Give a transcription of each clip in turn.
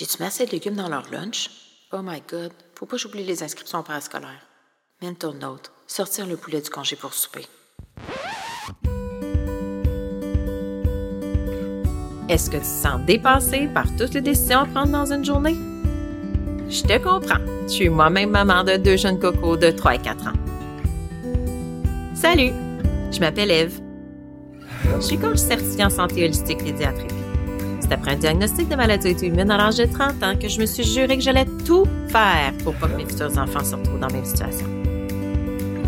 J'ai-tu mis assez de légumes dans leur lunch? Oh my god, faut pas que j'oublie les inscriptions parascolaires. Mental note, sortir le poulet du congé pour souper. Est-ce que tu te sens dépassé par toutes les décisions à prendre dans une journée? Je te comprends. Je suis moi-même maman de deux jeunes cocos de 3 et 4 ans. Salut, je m'appelle Eve. Je suis coach certifiée en santé holistique pédiatrique. C'est après un diagnostic de maladie auto-immune à l'âge de 30 ans que je me suis juré que j'allais tout faire pour pas que mes futurs enfants se retrouvent dans la même situation.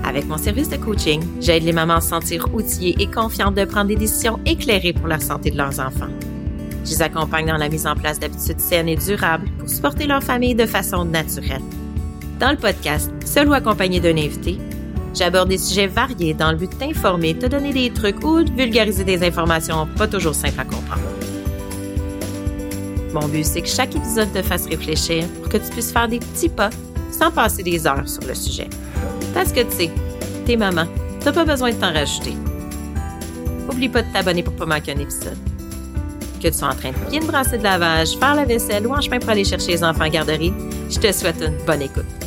Avec mon service de coaching, j'aide les mamans à se sentir outillées et confiantes de prendre des décisions éclairées pour la santé de leurs enfants. Je les accompagne dans la mise en place d'habitudes saines et durables pour supporter leur famille de façon naturelle. Dans le podcast, seul ou accompagné d'un invité, j'aborde des sujets variés dans le but de t'informer, te donner des trucs ou de vulgariser des informations pas toujours simples à comprendre. Mon but, c'est que chaque épisode te fasse réfléchir pour que tu puisses faire des petits pas sans passer des heures sur le sujet. Parce que tu sais, t'es maman, t'as pas besoin de t'en rajouter. Oublie pas de t'abonner pour pas manquer un épisode que tu sois en train de bien brasser de lavage, faire la vaisselle ou en chemin pour aller chercher les enfants en garderie, je te souhaite une bonne écoute.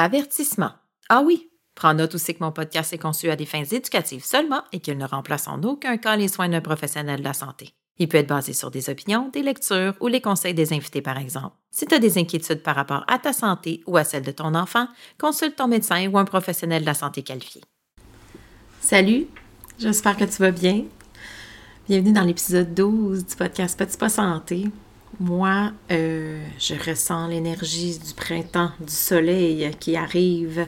Avertissement. Ah oui, Prends note aussi que mon podcast est conçu à des fins éducatives seulement et qu'il ne remplace en aucun cas les soins d'un professionnel de la santé. Il peut être basé sur des opinions, des lectures ou les conseils des invités, par exemple. Si tu as des inquiétudes par rapport à ta santé ou à celle de ton enfant, consulte ton médecin ou un professionnel de la santé qualifié. Salut, j'espère que tu vas bien. Bienvenue dans l'épisode 12 du podcast Petit Pas Santé. Moi, euh, je ressens l'énergie du printemps, du soleil qui arrive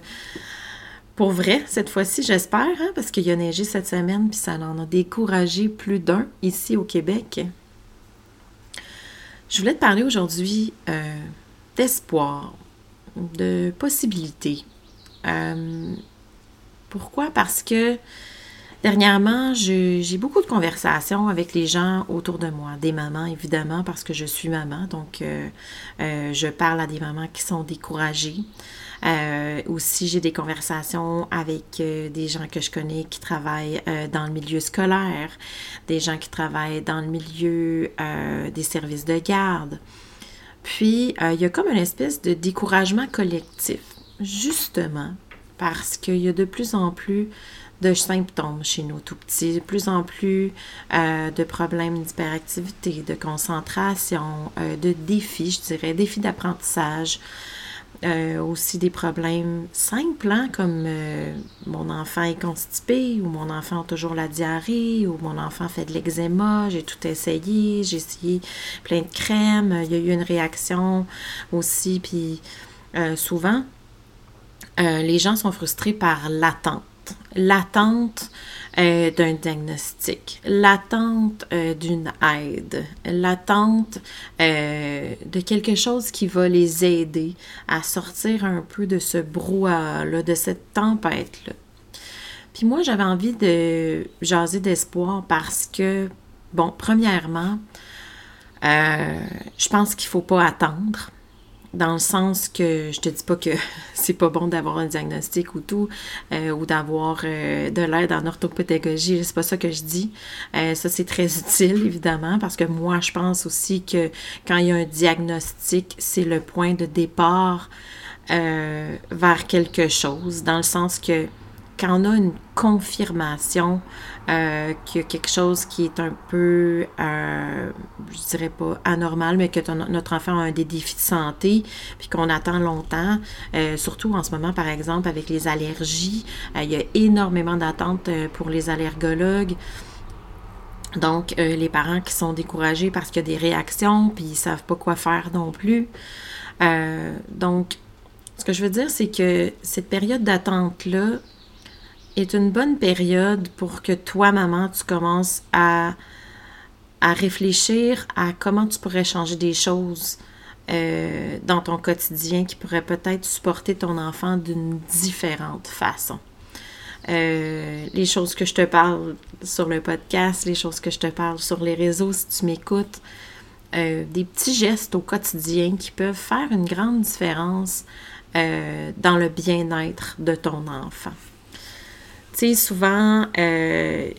pour vrai, cette fois-ci, j'espère, hein, parce qu'il y a neigé cette semaine, puis ça en a découragé plus d'un ici au Québec. Je voulais te parler aujourd'hui euh, d'espoir, de possibilités. Euh, pourquoi? Parce que dernièrement, j'ai beaucoup de conversations avec les gens autour de moi, des mamans évidemment, parce que je suis maman, donc euh, je parle à des mamans qui sont découragées. Euh, aussi, j'ai des conversations avec euh, des gens que je connais qui travaillent euh, dans le milieu scolaire, des gens qui travaillent dans le milieu des services de garde. Puis, il y a comme une espèce de découragement collectif, justement, parce qu'il y a de plus en plus de symptômes chez nous tout petits, de plus en plus de problèmes d'hyperactivité, de concentration, de défis, je dirais, défis d'apprentissage, euh, aussi des problèmes simples, hein, comme euh, mon enfant est constipé, ou mon enfant a toujours la diarrhée, ou mon enfant fait de l'eczéma, j'ai tout essayé, j'ai essayé plein de crèmes, il y a eu une réaction aussi, puis euh, souvent, les gens sont frustrés par l'attente. L'attente euh, d'un diagnostic, l'attente euh, d'une aide, l'attente euh, de quelque chose qui va les aider à sortir un peu de ce brouhaha-là, de cette tempête-là. Puis moi, j'avais envie de jaser d'espoir parce que, bon, premièrement, je pense qu'il ne faut pas attendre dans le sens que je te dis pas que c'est pas bon d'avoir un diagnostic ou tout, euh, ou d'avoir euh, de l'aide en orthopédagogie, c'est pas ça que je dis. Euh, ça, c'est très utile, évidemment, parce que moi, je pense aussi que quand il y a un diagnostic, c'est le point de départ vers quelque chose, dans le sens que quand on a une confirmation euh, qu'il y a quelque chose qui est un peu, euh, je dirais pas anormal, mais que notre enfant a des défis de santé, puis qu'on attend longtemps, euh, surtout en ce moment, par exemple, avec les allergies, il y a énormément d'attentes pour les allergologues. Donc, les parents qui sont découragés parce qu'il y a des réactions, puis ils ne savent pas quoi faire non plus. donc, ce que je veux dire, c'est que cette période d'attente-là, est une bonne période pour que toi, maman, tu commences à, à réfléchir à comment tu pourrais changer des choses euh, dans ton quotidien qui pourraient peut-être supporter ton enfant d'une différente façon. Euh, les choses que je te parle sur le podcast, les choses que je te parle sur les réseaux, si tu m'écoutes, euh, des petits gestes au quotidien qui peuvent faire une grande différence dans le bien-être de ton enfant. Tu sais, souvent, euh,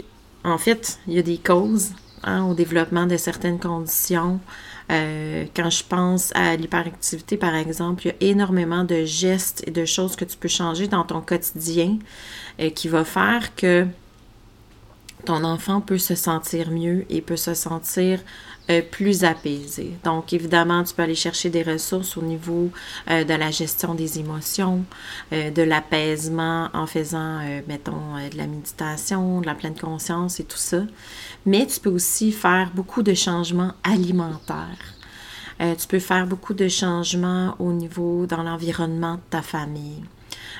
en fait, il y a des causes hein, au développement de certaines conditions. quand je pense à l'hyperactivité, par exemple, il y a énormément de gestes et de choses que tu peux changer dans ton quotidien qui va faire que ton enfant peut se sentir mieux et peut se sentir euh, plus apaisé. Donc, évidemment, tu peux aller chercher des ressources au niveau euh, de la gestion des émotions, euh, de l'apaisement en faisant, mettons, de la méditation, de la pleine conscience et tout ça. Mais tu peux aussi faire beaucoup de changements alimentaires. tu peux faire beaucoup de changements au niveau dans l'environnement de ta famille.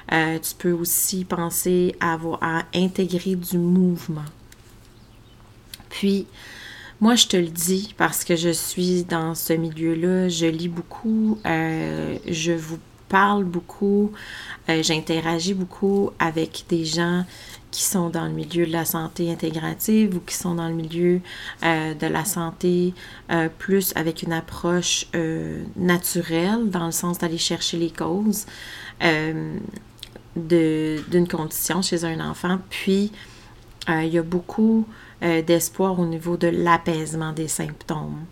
tu peux aussi penser à, à intégrer du mouvement. Puis, moi, je te le dis parce que je suis dans ce milieu-là, je lis beaucoup, euh, je vous parle beaucoup, euh, j'interagis beaucoup avec des gens qui sont dans le milieu de la santé intégrative ou qui sont dans le milieu euh, de la santé plus avec une approche naturelle, dans le sens d'aller chercher les causes d'une condition chez un enfant. Puis, il y a beaucoup euh, d'espoir au niveau de l'apaisement des symptômes.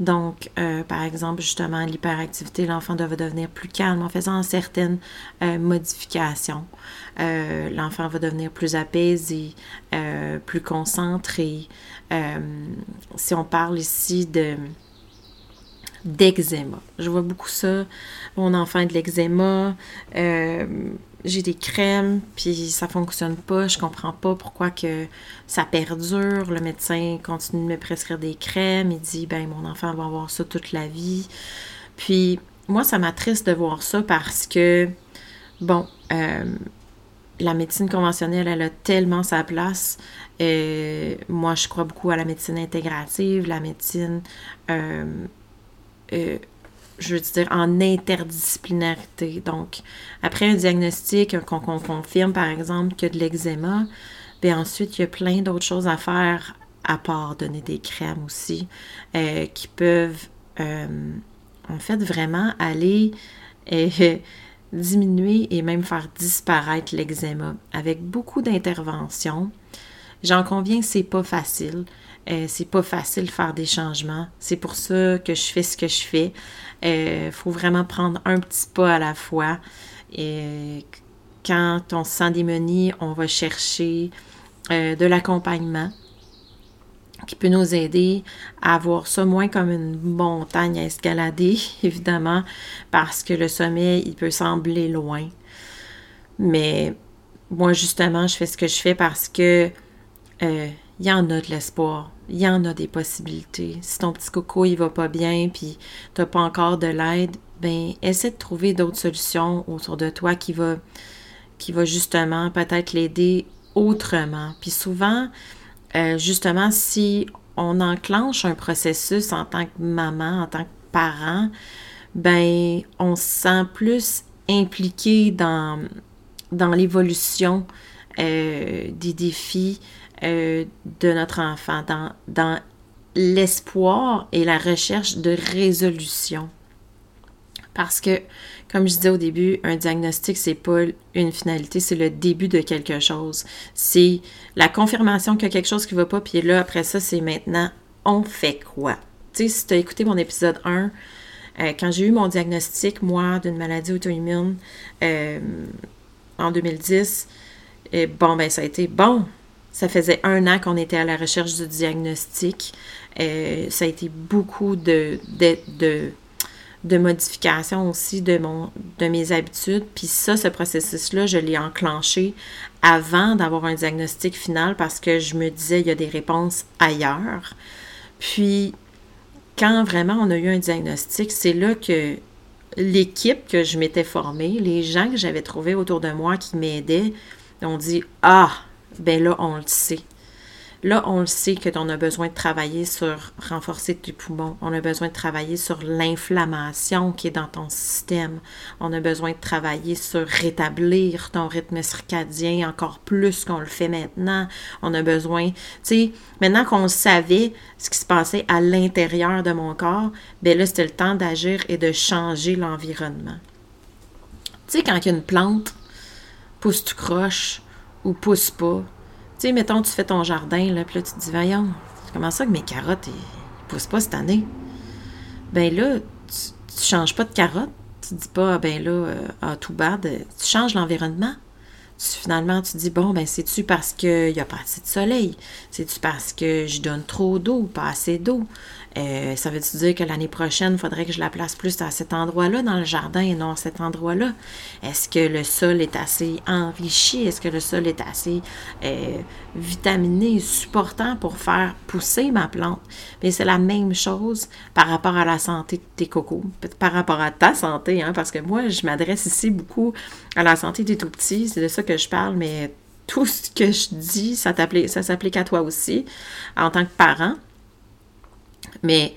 Donc, euh, par exemple, justement, l'hyperactivité, l'enfant doit devenir plus calme en faisant certaines euh, modifications. l'enfant va devenir plus apaisé, plus concentré. si on parle ici de d'eczéma, je vois beaucoup ça. Mon enfant a de l'eczéma j'ai des crèmes, puis ça fonctionne pas, je comprends pas pourquoi que ça perdure. Le médecin continue de me prescrire des crèmes, il dit ben mon enfant va avoir ça toute la vie. Puis moi, ça m'attriste de voir ça parce que bon, euh, la médecine conventionnelle, elle a tellement sa place. Euh, moi, je crois beaucoup à la médecine intégrative, la médecine euh, je veux dire, en interdisciplinarité. Donc, après un diagnostic, qu'on confirme par exemple que de l'eczéma, bien ensuite, il y a plein d'autres choses à faire à part donner des crèmes aussi, euh, qui peuvent euh, en fait vraiment aller euh, diminuer et même faire disparaître l'eczéma avec beaucoup d'interventions. J'en conviens, c'est pas facile. Euh, c'est pas facile de faire des changements. C'est pour ça que je fais ce que je fais. Il euh, faut vraiment prendre un petit pas à la fois. Et quand on se sent démoni, on va chercher euh, de l'accompagnement qui peut nous aider à voir ça moins comme une montagne à escalader, évidemment, parce que le sommet, il peut sembler loin. Mais moi, justement, je fais ce que je fais parce que il y en a de l'espoir, il y en a des possibilités. Si ton petit coco il va pas bien puis t'as pas encore de l'aide, ben essaie de trouver d'autres solutions autour de toi qui va qui va justement peut-être l'aider autrement. Puis souvent, euh, justement, si on enclenche un processus en tant que maman, en tant que parent, ben on se sent plus impliqué dans, dans l'évolution euh, des défis euh, de notre enfant, dans, l'espoir et la recherche de résolution. Parce que, comme je disais au début, un diagnostic, c'est pas une finalité, c'est le début de quelque chose. C'est la confirmation qu'il y a quelque chose qui va pas, puis là, après ça, c'est maintenant, on fait quoi? Tu sais, si tu as écouté mon épisode 1, euh, quand j'ai eu mon diagnostic, moi, d'une maladie auto-immune euh, en 2010, et bon, ben, ça a été bon, ça faisait un an qu'on était à la recherche du diagnostic. Euh, ça a été beaucoup de, de, modifications aussi de, de mes habitudes. Puis ça, ce processus-là, je l'ai enclenché avant d'avoir un diagnostic final parce que je me disais, il y a des réponses ailleurs. Puis, quand vraiment on a eu un diagnostic, c'est là que l'équipe que je m'étais formée, les gens que j'avais trouvés autour de moi qui m'aidaient, ont dit Ah, ben là, on le sait. Là, on le sait que on a besoin de travailler sur renforcer tes poumons. On a besoin de travailler sur l'inflammation qui est dans ton système. On a besoin de travailler sur rétablir ton rythme circadien encore plus qu'on le fait maintenant. On a besoin, tu sais, maintenant qu'on savait ce qui se passait à l'intérieur de mon corps, ben là, c'était le temps d'agir et de changer l'environnement. Tu sais, quand une plante, pousse tu croches ou pousse pas, tu sais, mettons, tu fais ton jardin, là, puis là, tu te dis, voyons, comment ça que mes carottes, ils, poussent pas cette année? Ben là, tu, tu changes pas de carottes. Tu dis pas, ah, ben là, euh, ah, tout bad. Tu changes l'environnement. finalement, tu dis, bon, ben, c'est-tu parce qu'il n'y a pas assez de soleil? C'est-tu parce que je donne trop d'eau, pas assez d'eau? Euh, ça veut-tu dire que l'année prochaine, il faudrait que je la place plus à cet endroit-là dans le jardin et non à cet endroit-là? Est-ce que le sol est assez enrichi? Est-ce que le sol est assez euh, vitaminé, supportant pour faire pousser ma plante? Mais c'est la même chose par rapport à la santé de tes cocos, par rapport à ta santé, hein, parce que moi, je m'adresse ici beaucoup à la santé des tout-petits, c'est de ça que je parle, mais tout ce que je dis, ça s'applique à toi aussi en tant que parent. Mais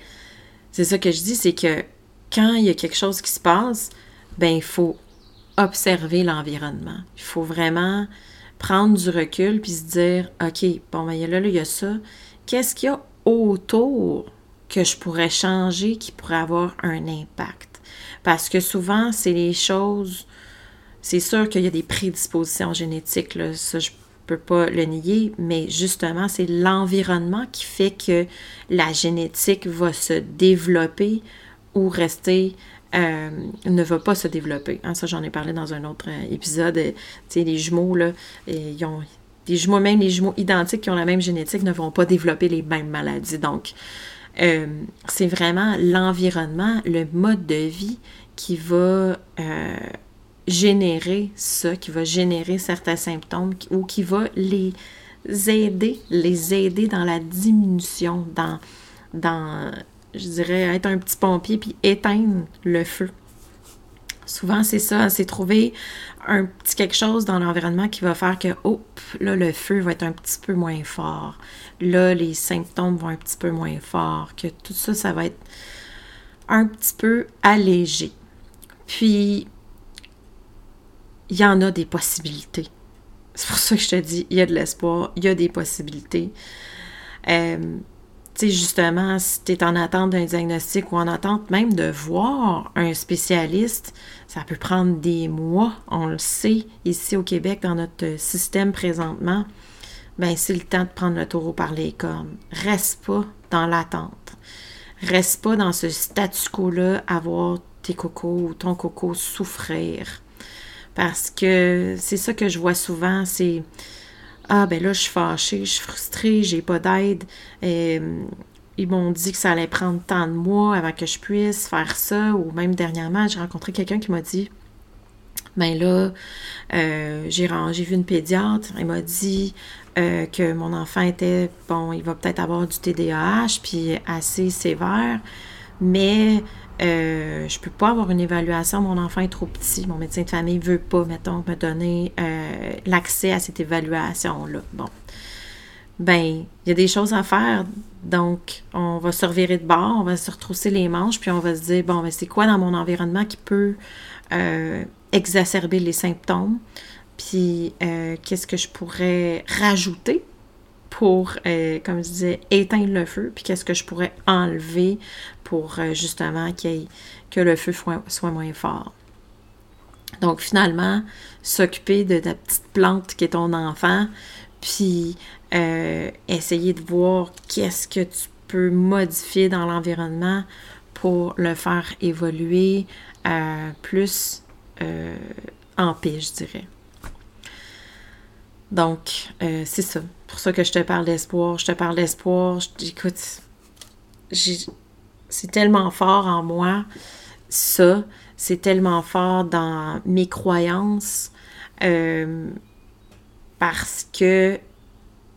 c'est ça que je dis, c'est que quand il y a quelque chose qui se passe, ben il faut observer l'environnement. Il faut vraiment prendre du recul puis se dire OK, bon, ben là, là, il y a ça. Qu'est-ce qu'il y a autour que je pourrais changer qui pourrait avoir un impact? Parce que souvent, c'est les choses. C'est sûr qu'il y a des prédispositions génétiques, là, ça, je peux pas le nier, mais justement, c'est l'environnement qui fait que la génétique va se développer ou rester euh, ne va pas se développer. Hein, ça, j'en ai parlé dans un autre euh, épisode. Tu sais, les jumeaux, là, ils ont, des jumeaux, même les jumeaux identiques qui ont la même génétique, ne vont pas développer les mêmes maladies. Donc, euh, c'est vraiment l'environnement, le mode de vie qui va générer ça, qui va générer certains symptômes ou qui va les aider, les aider dans la diminution, dans, dans je dirais, être un petit pompier puis éteindre le feu. Souvent, c'est ça, c'est trouver un petit quelque chose dans l'environnement qui va faire que, hop, là, le feu va être un petit peu moins fort. Là, les symptômes vont un petit peu moins forts, que tout ça, ça va être un petit peu allégé. Puis, il y en a des possibilités. C'est pour ça que je te dis, il y a de l'espoir, il y a des possibilités. Euh, tu sais, justement, si tu es en attente d'un diagnostic ou en attente même de voir un spécialiste, ça peut prendre des mois, on le sait, ici au Québec, dans notre système présentement. Ben, c'est le temps de prendre le taureau par les cornes. Reste pas dans l'attente. Reste pas dans ce statu quo-là à voir tes cocos ou ton coco souffrir. Parce que c'est ça que je vois souvent, c'est Ah, ben là, je suis fâchée, je suis frustrée, j'ai pas d'aide. Ils m'ont dit que ça allait prendre tant de mois avant que je puisse faire ça. Ou même dernièrement, j'ai rencontré quelqu'un qui m'a dit ben là, euh, j'ai vu une pédiatre, elle m'a dit euh, que mon enfant était, bon, il va peut-être avoir du TDAH, puis assez sévère, mais euh, je peux pas avoir une évaluation, mon enfant est trop petit, mon médecin de famille veut pas, mettons, me donner euh, l'accès à cette évaluation-là. Bon. Ben, il y a des choses à faire, donc on va se revirer de bord, on va se retrousser les manches, puis on va se dire, bon, ben, c'est quoi dans mon environnement qui peut euh, exacerber les symptômes, puis euh, qu'est-ce que je pourrais rajouter? Pour, euh, comme je disais, éteindre le feu, puis qu'est-ce que je pourrais enlever pour euh, justement que le feu soit, moins fort. Donc finalement, s'occuper de ta petite plante qui est ton enfant, puis euh, essayer de voir qu'est-ce que tu peux modifier dans l'environnement pour le faire évoluer plus en paix, je dirais. Donc, c'est ça pour ça que je te parle d'espoir. Je te parle d'espoir. Écoute, c'est tellement fort en moi, ça. C'est tellement fort dans mes croyances euh, parce que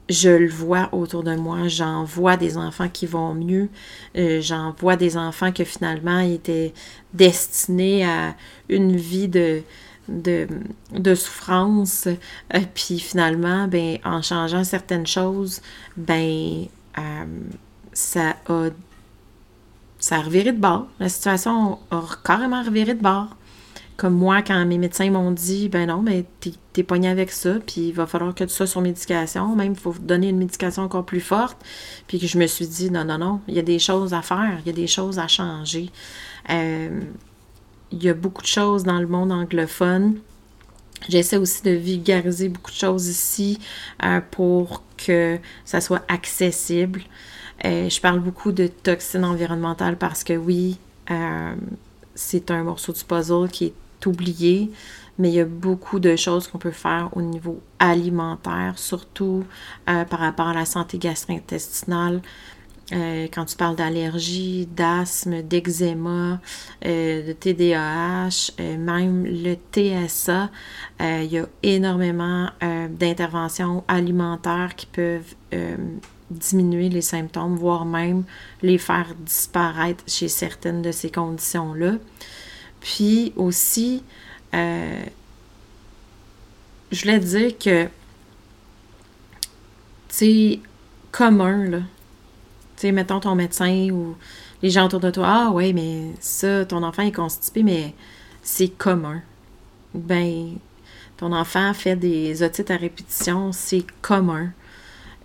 je le vois autour de moi. J'en vois des enfants qui vont mieux. Euh, j'en vois des enfants que finalement étaient destinés à une vie de de, de souffrance. Euh, puis finalement, ben, en changeant certaines choses, ben, euh, ça a ça reviré de bord. La situation a carrément reviré de bord. Comme moi, quand mes médecins m'ont dit, ben non, mais t'es, t'es pogné avec ça, puis il va falloir que tu sois sur médication, même il faut donner une médication encore plus forte. Puis que je me suis dit, non, non, non, il y a des choses à faire, il y a des choses à changer. Euh, il y a beaucoup de choses dans le monde anglophone. J'essaie aussi de vulgariser beaucoup de choses ici euh, pour que ça soit accessible. Euh, je parle beaucoup de toxines environnementales parce que oui, c'est un morceau du puzzle qui est oublié, mais il y a beaucoup de choses qu'on peut faire au niveau alimentaire, surtout euh, par rapport à la santé gastro-intestinale. Euh, quand tu parles d'allergie, d'asthme, d'eczéma, euh, de TDAH, même le TSA, il y a énormément d'interventions alimentaires qui peuvent diminuer les symptômes, voire même les faire disparaître chez certaines de ces conditions-là. Puis aussi, euh, je voulais dire que, c'est commun, là. Tu sais, mettons ton médecin ou les gens autour de toi, ah ouais, mais ça, ton enfant est constipé, mais c'est commun. Ben, ton enfant fait des otites à répétition, c'est commun.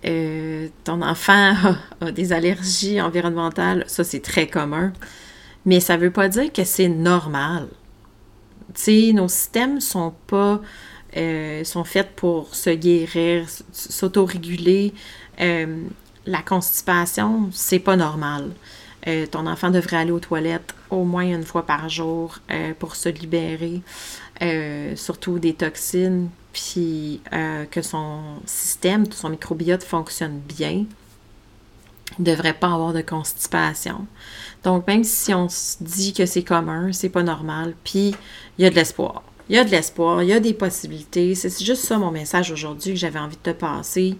Euh, ton enfant a, des allergies environnementales, ça c'est très commun. Mais ça ne veut pas dire que c'est normal. Tu sais, nos systèmes sont pas euh, sont faits pour se guérir, s'autoréguler. Euh, la constipation, c'est pas normal. Euh, ton enfant devrait aller aux toilettes au moins une fois par jour pour se libérer, surtout des toxines, puis que son système, son microbiote fonctionne bien. Il ne devrait pas avoir de constipation. Donc, même si on se dit que c'est commun, c'est pas normal, puis il y a de l'espoir. Il y a de l'espoir, il y a des possibilités. C'est juste ça mon message aujourd'hui que j'avais envie de te passer.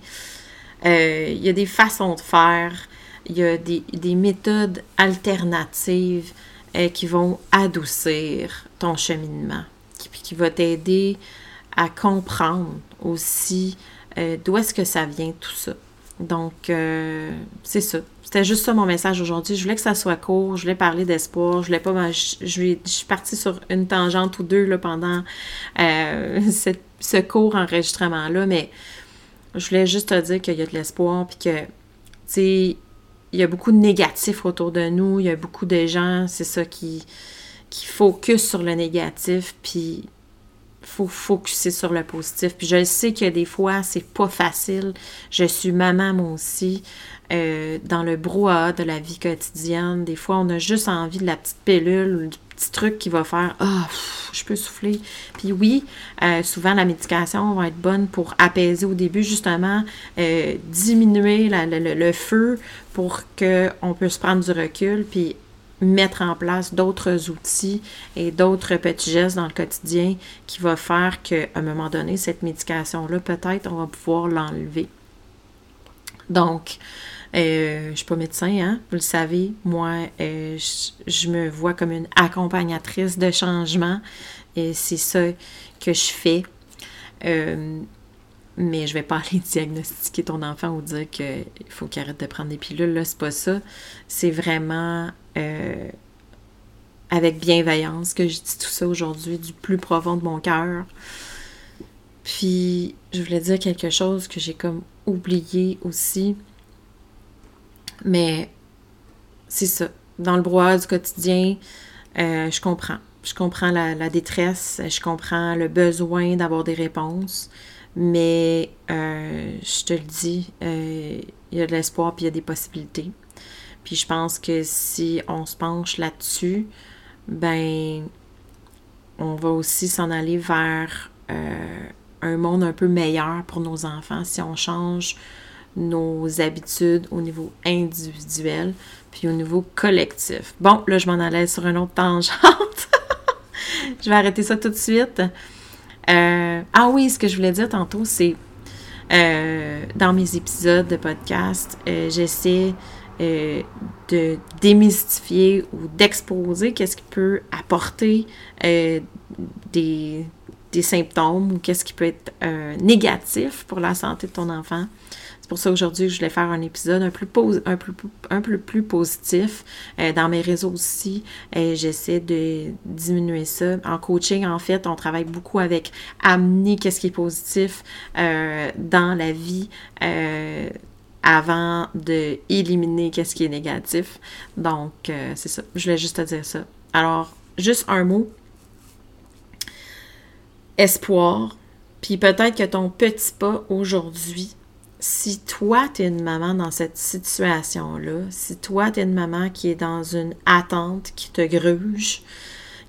Euh, il y a des façons de faire, il y a des, méthodes alternatives euh, qui vont adoucir ton cheminement, qui, qui va t'aider à comprendre aussi euh, d'où est-ce que ça vient tout ça. Donc, c'est ça. C'était juste ça mon message aujourd'hui. Je voulais que ça soit court, je voulais parler d'espoir, je voulais pas. Je, suis partie sur une tangente ou deux là, pendant euh, ce court enregistrement-là, mais je voulais juste te dire qu'il y a de l'espoir, puis que, tu sais, il y a beaucoup de négatifs autour de nous, il y a beaucoup de gens, c'est ça, qui, qui focus sur le négatif, puis faut focuser sur le positif. Puis je sais que des fois, c'est pas facile. Je suis maman, moi aussi. Euh, dans le brouhaha de la vie quotidienne. Des fois, on a juste envie de la petite pilule ou du petit truc qui va faire Ah, je peux souffler. Puis oui, euh, souvent la médication va être bonne pour apaiser au début, justement, euh, diminuer le, feu pour qu'on puisse prendre du recul, puis mettre en place d'autres outils et d'autres petits gestes dans le quotidien qui va faire qu'à un moment donné, cette médication-là, peut-être, on va pouvoir l'enlever. Donc, euh, je ne suis pas médecin, hein, vous le savez. Moi, euh, je, me vois comme une accompagnatrice de changement et c'est ça que je fais. Euh, mais je vais pas aller diagnostiquer ton enfant ou dire qu'il faut qu'il arrête de prendre des pilules. Là, c'est pas ça. C'est vraiment avec bienveillance que je dis tout ça aujourd'hui, du plus profond de mon cœur. Puis, je voulais dire quelque chose que j'ai comme oublié aussi. Mais c'est ça. Dans le brouhaha du quotidien, euh, je comprends. Je comprends la, détresse, je comprends le besoin d'avoir des réponses. Mais euh, je te le dis, euh, il y a de l'espoir puis il y a des possibilités. Puis je pense que si on se penche là-dessus, ben on va aussi s'en aller vers un monde un peu meilleur pour nos enfants si on change nos habitudes au niveau individuel, puis au niveau collectif. Bon, là, je m'en allais sur une autre tangente. je vais arrêter ça tout de suite. Euh, ah oui, ce que je voulais dire tantôt, c'est euh, dans mes épisodes de podcast, euh, de démystifier ou d'exposer qu'est-ce qui peut apporter des des symptômes ou qu'est-ce qui peut être euh, négatif pour la santé de ton enfant. C'est pour ça qu'aujourd'hui, je voulais faire un épisode un, plus un, plus, un peu plus positif. Euh, dans mes réseaux aussi, euh, j'essaie de diminuer ça. En coaching, en fait, on travaille beaucoup avec amener qu'est-ce qui est positif euh, dans la vie avant de éliminer qu'est-ce qui est négatif. Donc, c'est ça. Je voulais juste te dire ça. Alors, juste un mot. Espoir. Puis peut-être que ton petit pas aujourd'hui si toi, tu es une maman dans cette situation-là, si toi, tu es une maman qui est dans une attente, qui te gruge,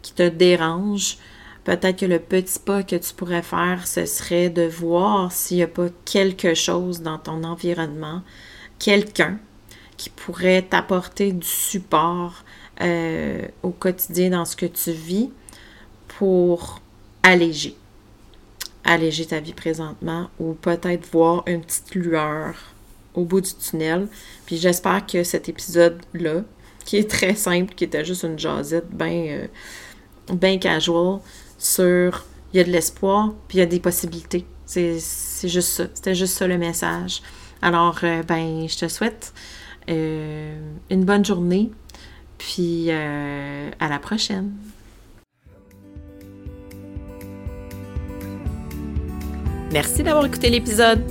qui te dérange, peut-être que le petit pas que tu pourrais faire, ce serait de voir s'il n'y a pas quelque chose dans ton environnement, quelqu'un qui pourrait t'apporter du support euh, au quotidien dans ce que tu vis pour alléger alléger ta vie présentement ou peut-être voir une petite lueur au bout du tunnel. Puis j'espère que cet épisode-là, qui est très simple, qui était juste une jasette bien ben casual, sur il y a de l'espoir, puis il y a des possibilités. C'est juste ça. C'était juste ça le message. Alors, euh, ben, je te souhaite euh, une bonne journée, puis à la prochaine. Merci d'avoir écouté l'épisode.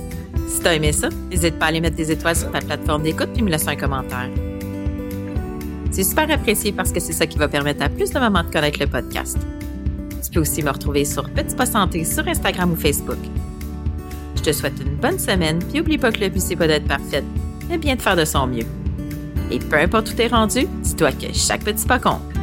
Si tu as aimé ça, n'hésite pas à aller mettre des étoiles sur ta plateforme d'écoute et me laisser un commentaire. C'est super apprécié parce que c'est ça qui va permettre à plus de mamans de connaître le podcast. Peux aussi me retrouver sur Petit Pas Santé sur Instagram ou Facebook. Je te souhaite une bonne semaine, puis oublie pas que le but c'est pas d'être parfaite, mais bien de faire de son mieux. Et peu importe où t'es rendu, dis-toi que chaque petit pas compte.